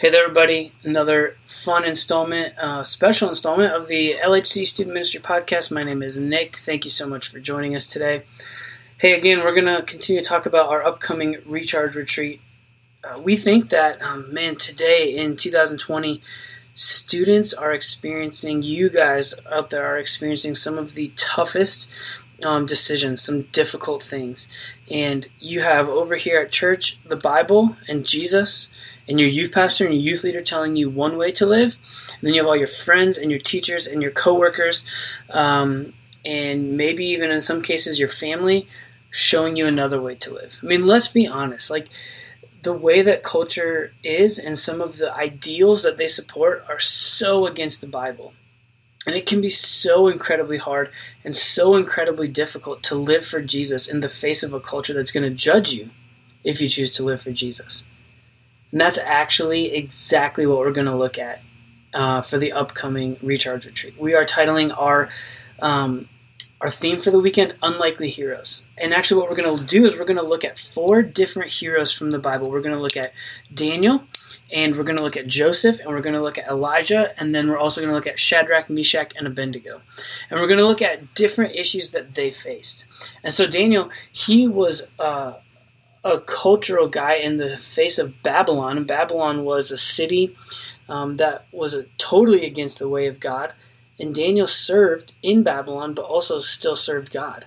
Hey there, everybody. Another fun installment, uh, special installment of the LHC Student Ministry Podcast. My name is Nick. Thank you so much for joining us today. Hey, again, we're going to continue to talk about our upcoming Recharge Retreat. Uh, we think that, um, man, today in 2020, students are experiencing, you guys out there are experiencing some of the toughest um, decisions, some difficult things. And you have over here at church the Bible and Jesus and your youth pastor and your youth leader telling you one way to live. And then you have all your friends and your teachers and your coworkers, um, and maybe even in some cases your family showing you another way to live. I mean, let's be honest. Like the way that culture is and some of the ideals that they support are so against the Bible. And it can be so incredibly hard and so incredibly difficult to live for Jesus in the face of a culture that's going to judge you if you choose to live for Jesus. And that's actually exactly what we're going to look at uh, for the upcoming Recharge Retreat. We are titling our um, our theme for the weekend Unlikely Heroes. And actually, what we're going to do is we're going to look at four different heroes from the Bible. We're going to look at Daniel, and we're going to look at Joseph, and we're going to look at Elijah, and then we're also going to look at Shadrach, Meshach, and Abednego. And we're going to look at different issues that they faced. And so, Daniel, he was. Uh, a cultural guy in the face of Babylon. Babylon was a city um, that was a, totally against the way of God. And Daniel served in Babylon, but also still served God.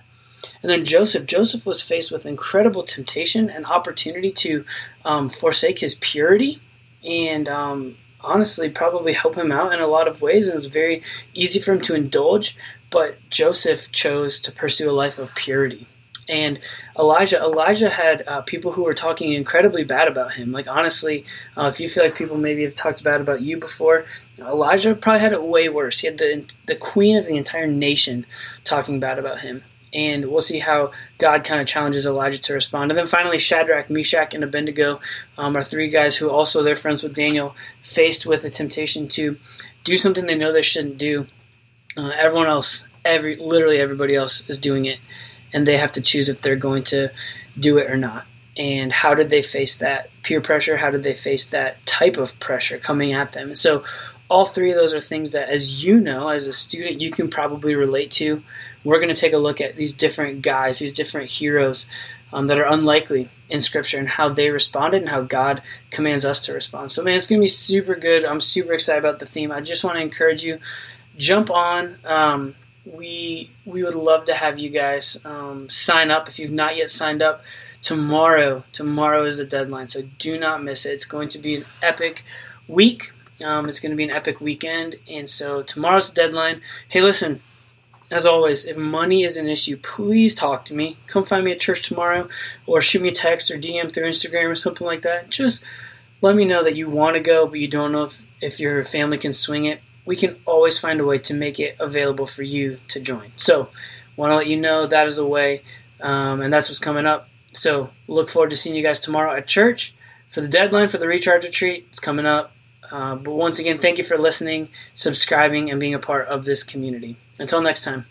And then Joseph, Joseph was faced with incredible temptation and opportunity to um, forsake his purity and um, honestly probably help him out in a lot of ways. It was very easy for him to indulge, but Joseph chose to pursue a life of purity. And Elijah, Elijah had uh, people who were talking incredibly bad about him. Like honestly, uh, if you feel like people maybe have talked bad about you before, Elijah probably had it way worse. He had the the queen of the entire nation talking bad about him. And we'll see how God kind of challenges Elijah to respond. And then finally, Shadrach, Meshach, and Abednego um, are three guys who also they're friends with Daniel, faced with the temptation to do something they know they shouldn't do. Uh, everyone else, every literally everybody else is doing it and they have to choose if they're going to do it or not. And how did they face that peer pressure? How did they face that type of pressure coming at them? And so, all three of those are things that, as you know, as a student, you can probably relate to. We're going to take a look at these different guys, these different heroes um, that are unlikely in Scripture, and how they responded and how God commands us to respond. So, man, it's going to be super good. I'm super excited about the theme. I just want to encourage you jump on. Um, we we would love to have you guys um, sign up if you've not yet signed up. Tomorrow, tomorrow is the deadline, so do not miss it. It's going to be an epic week. Um, it's going to be an epic weekend, and so tomorrow's the deadline. Hey, listen. As always, if money is an issue, please talk to me. Come find me at church tomorrow, or shoot me a text or DM through Instagram or something like that. Just let me know that you want to go, but you don't know if, if your family can swing it we can always find a way to make it available for you to join. So, want to let you know that is a way, um, and that's what's coming up. So, look forward to seeing you guys tomorrow at church for the deadline for the recharge retreat. It's coming up. Uh, but once again, thank you for listening, subscribing, and being a part of this community. Until next time.